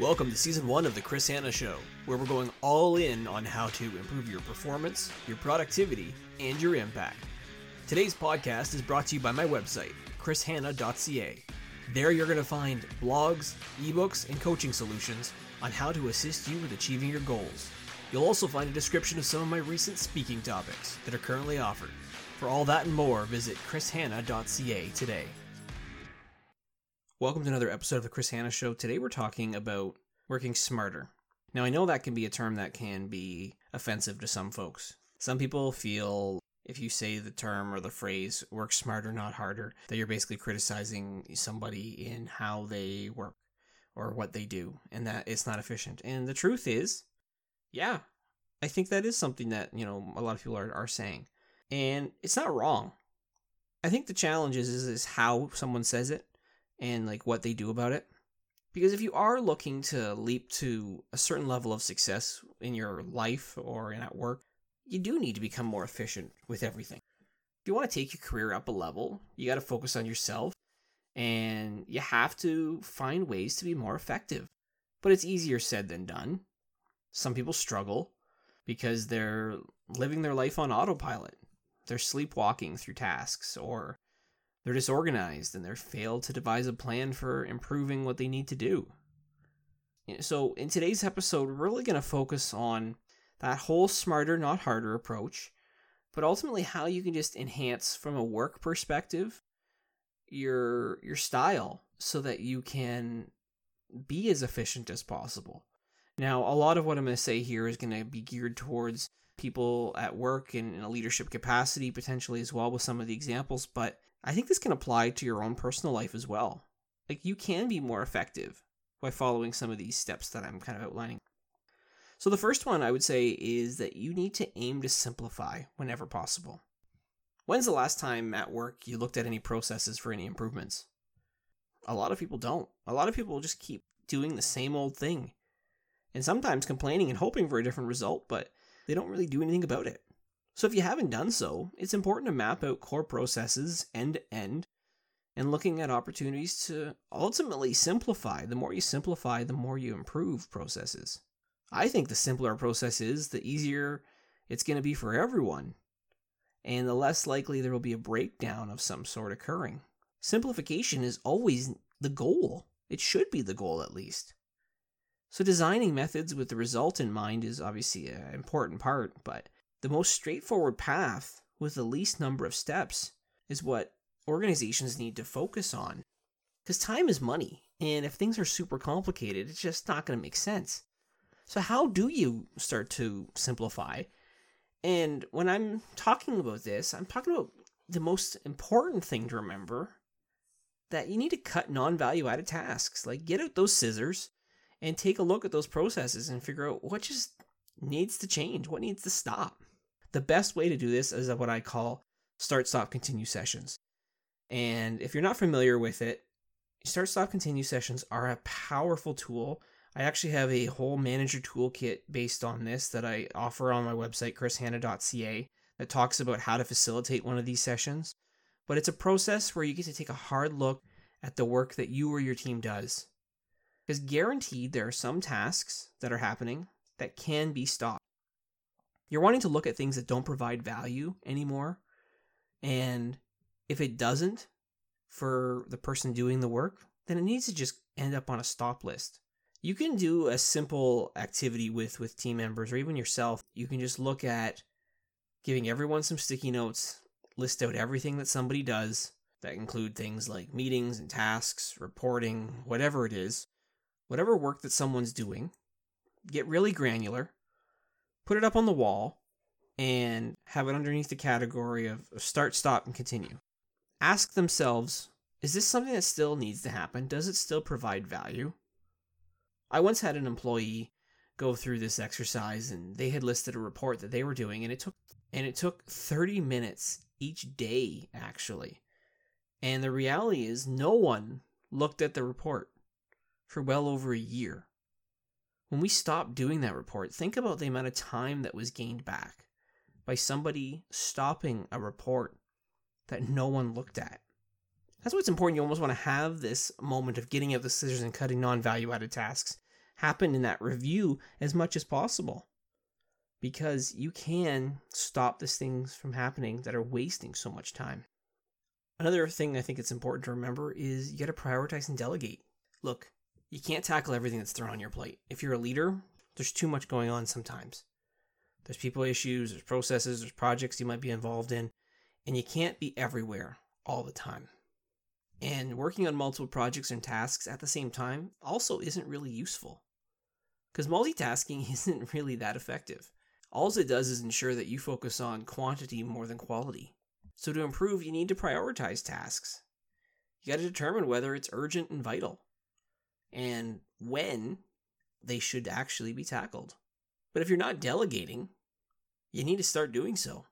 Welcome to season one of The Chris Hanna Show, where we're going all in on how to improve your performance, your productivity, and your impact. Today's podcast is brought to you by my website, chrishanna.ca. There you're going to find blogs, ebooks, and coaching solutions on how to assist you with achieving your goals. You'll also find a description of some of my recent speaking topics that are currently offered. For all that and more, visit chrishanna.ca today. Welcome to another episode of the Chris Hanna Show. Today we're talking about working smarter. Now, I know that can be a term that can be offensive to some folks. Some people feel if you say the term or the phrase work smarter, not harder, that you're basically criticizing somebody in how they work or what they do and that it's not efficient. And the truth is, yeah, I think that is something that, you know, a lot of people are, are saying. And it's not wrong. I think the challenge is, is, is how someone says it and like what they do about it. Because if you are looking to leap to a certain level of success in your life or in at work, you do need to become more efficient with everything. If you want to take your career up a level, you got to focus on yourself and you have to find ways to be more effective. But it's easier said than done. Some people struggle because they're living their life on autopilot. They're sleepwalking through tasks or they're disorganized and they're failed to devise a plan for improving what they need to do. So, in today's episode, we're really going to focus on that whole smarter, not harder approach, but ultimately how you can just enhance from a work perspective your your style so that you can be as efficient as possible. Now, a lot of what I'm going to say here is going to be geared towards people at work and in a leadership capacity potentially as well with some of the examples, but I think this can apply to your own personal life as well. Like you can be more effective by following some of these steps that I'm kind of outlining. So the first one I would say is that you need to aim to simplify whenever possible. When's the last time at work you looked at any processes for any improvements? A lot of people don't. A lot of people just keep doing the same old thing. And sometimes complaining and hoping for a different result, but they don't really do anything about it. So if you haven't done so, it's important to map out core processes end to end and looking at opportunities to ultimately simplify. The more you simplify, the more you improve processes. I think the simpler a process is, the easier it's going to be for everyone, and the less likely there will be a breakdown of some sort occurring. Simplification is always the goal. It should be the goal, at least. So, designing methods with the result in mind is obviously an important part, but the most straightforward path with the least number of steps is what organizations need to focus on. Because time is money, and if things are super complicated, it's just not going to make sense. So, how do you start to simplify? And when I'm talking about this, I'm talking about the most important thing to remember that you need to cut non value added tasks. Like, get out those scissors and take a look at those processes and figure out what just needs to change, what needs to stop. The best way to do this is what I call start, stop, continue sessions. And if you're not familiar with it, start, stop, continue sessions are a powerful tool. I actually have a whole manager toolkit based on this that I offer on my website, chrishanna.ca, that talks about how to facilitate one of these sessions. But it's a process where you get to take a hard look at the work that you or your team does. Because guaranteed, there are some tasks that are happening that can be stopped you're wanting to look at things that don't provide value anymore. And if it doesn't for the person doing the work, then it needs to just end up on a stop list. You can do a simple activity with with team members or even yourself. You can just look at giving everyone some sticky notes, list out everything that somebody does that include things like meetings and tasks, reporting, whatever it is, whatever work that someone's doing. Get really granular put it up on the wall, and have it underneath the category of start, stop, and continue. Ask themselves is this something that still needs to happen? Does it still provide value? I once had an employee go through this exercise and they had listed a report that they were doing and it took and it took 30 minutes each day actually. And the reality is no one looked at the report for well over a year. When we stopped doing that report, think about the amount of time that was gained back by somebody stopping a report that no one looked at. That's what's important. You almost want to have this moment of getting out the scissors and cutting non value added tasks happen in that review as much as possible because you can stop these things from happening that are wasting so much time. Another thing I think it's important to remember is you got to prioritize and delegate. Look, you can't tackle everything that's thrown on your plate. If you're a leader, there's too much going on sometimes. There's people issues, there's processes, there's projects you might be involved in, and you can't be everywhere all the time. And working on multiple projects and tasks at the same time also isn't really useful. Because multitasking isn't really that effective. All it does is ensure that you focus on quantity more than quality. So, to improve, you need to prioritize tasks. You got to determine whether it's urgent and vital, and when they should actually be tackled. But if you're not delegating, you need to start doing so.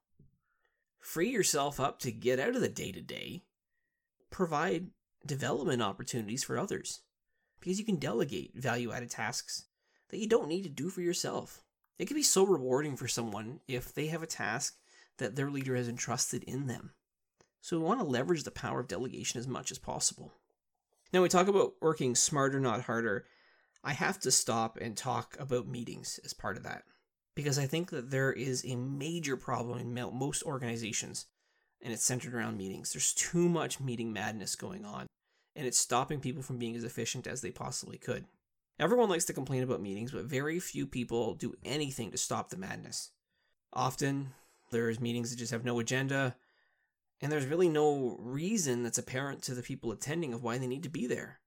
Free yourself up to get out of the day to day. Provide development opportunities for others because you can delegate value added tasks that you don't need to do for yourself. It can be so rewarding for someone if they have a task that their leader has entrusted in them. So we want to leverage the power of delegation as much as possible. Now, we talk about working smarter, not harder. I have to stop and talk about meetings as part of that because I think that there is a major problem in most organizations and it's centered around meetings. There's too much meeting madness going on and it's stopping people from being as efficient as they possibly could. Everyone likes to complain about meetings, but very few people do anything to stop the madness. Often, there's meetings that just have no agenda, and there's really no reason that's apparent to the people attending of why they need to be there.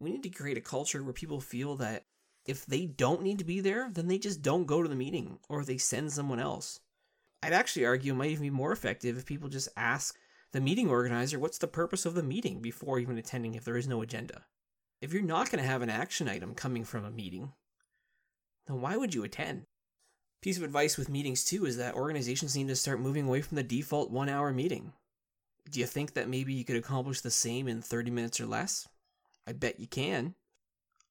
We need to create a culture where people feel that if they don't need to be there, then they just don't go to the meeting or they send someone else. I'd actually argue it might even be more effective if people just ask the meeting organizer what's the purpose of the meeting before even attending if there is no agenda. If you're not going to have an action item coming from a meeting, then why would you attend? Piece of advice with meetings too is that organizations need to start moving away from the default one hour meeting. Do you think that maybe you could accomplish the same in 30 minutes or less? I bet you can.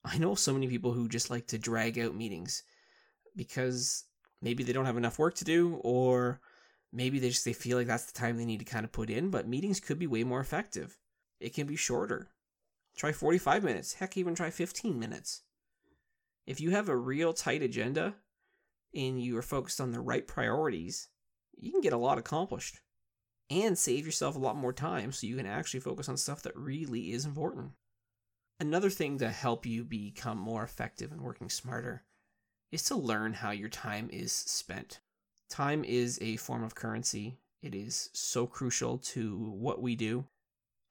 I know so many people who just like to drag out meetings because maybe they don't have enough work to do or maybe they just they feel like that's the time they need to kind of put in, but meetings could be way more effective. It can be shorter. Try 45 minutes. Heck, even try 15 minutes. If you have a real tight agenda and you are focused on the right priorities, you can get a lot accomplished and save yourself a lot more time so you can actually focus on stuff that really is important. Another thing to help you become more effective and working smarter is to learn how your time is spent. Time is a form of currency. It is so crucial to what we do.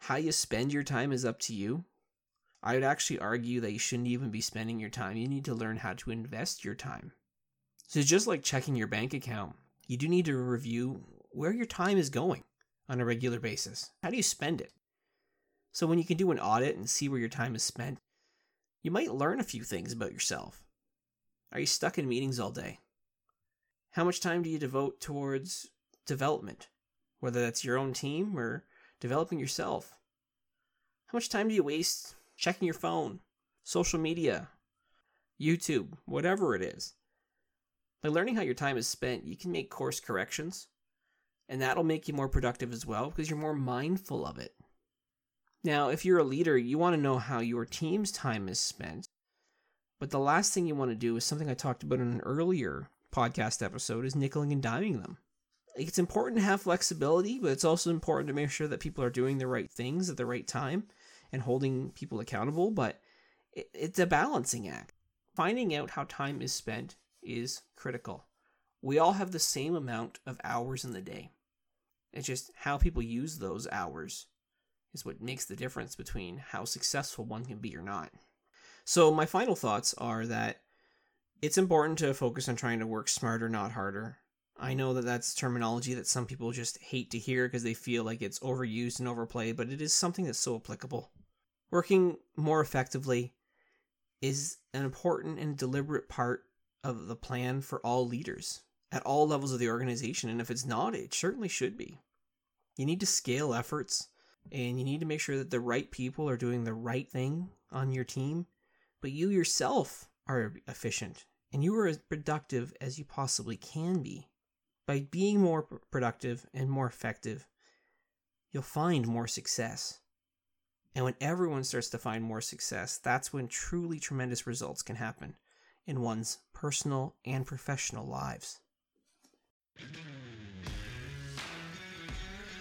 How you spend your time is up to you. I would actually argue that you shouldn't even be spending your time. You need to learn how to invest your time. So, just like checking your bank account, you do need to review where your time is going on a regular basis. How do you spend it? So, when you can do an audit and see where your time is spent, you might learn a few things about yourself. Are you stuck in meetings all day? How much time do you devote towards development, whether that's your own team or developing yourself? How much time do you waste checking your phone, social media, YouTube, whatever it is. By learning how your time is spent, you can make course corrections, and that'll make you more productive as well because you're more mindful of it. Now, if you're a leader, you want to know how your team's time is spent, but the last thing you want to do is something I talked about in an earlier podcast episode is nickeling and diming them. It's important to have flexibility, but it's also important to make sure that people are doing the right things at the right time and holding people accountable, but it's a balancing act. Finding out how time is spent is critical. We all have the same amount of hours in the day. It's just how people use those hours is what makes the difference between how successful one can be or not. So, my final thoughts are that it's important to focus on trying to work smarter, not harder. I know that that's terminology that some people just hate to hear because they feel like it's overused and overplayed, but it is something that's so applicable. Working more effectively is an important and deliberate part of the plan for all leaders at all levels of the organization. And if it's not, it certainly should be. You need to scale efforts and you need to make sure that the right people are doing the right thing on your team, but you yourself are efficient and you are as productive as you possibly can be. By being more productive and more effective, you'll find more success. And when everyone starts to find more success, that's when truly tremendous results can happen in one's personal and professional lives.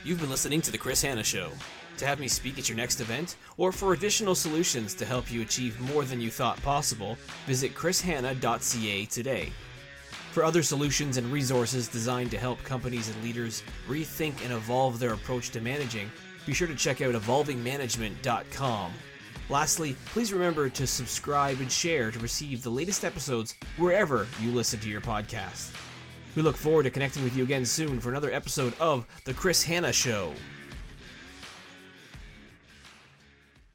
You've been listening to The Chris Hanna Show. To have me speak at your next event, or for additional solutions to help you achieve more than you thought possible, visit chrishanna.ca today. For other solutions and resources designed to help companies and leaders rethink and evolve their approach to managing, be sure to check out evolvingmanagement.com. Lastly, please remember to subscribe and share to receive the latest episodes wherever you listen to your podcast. We look forward to connecting with you again soon for another episode of The Chris Hanna Show.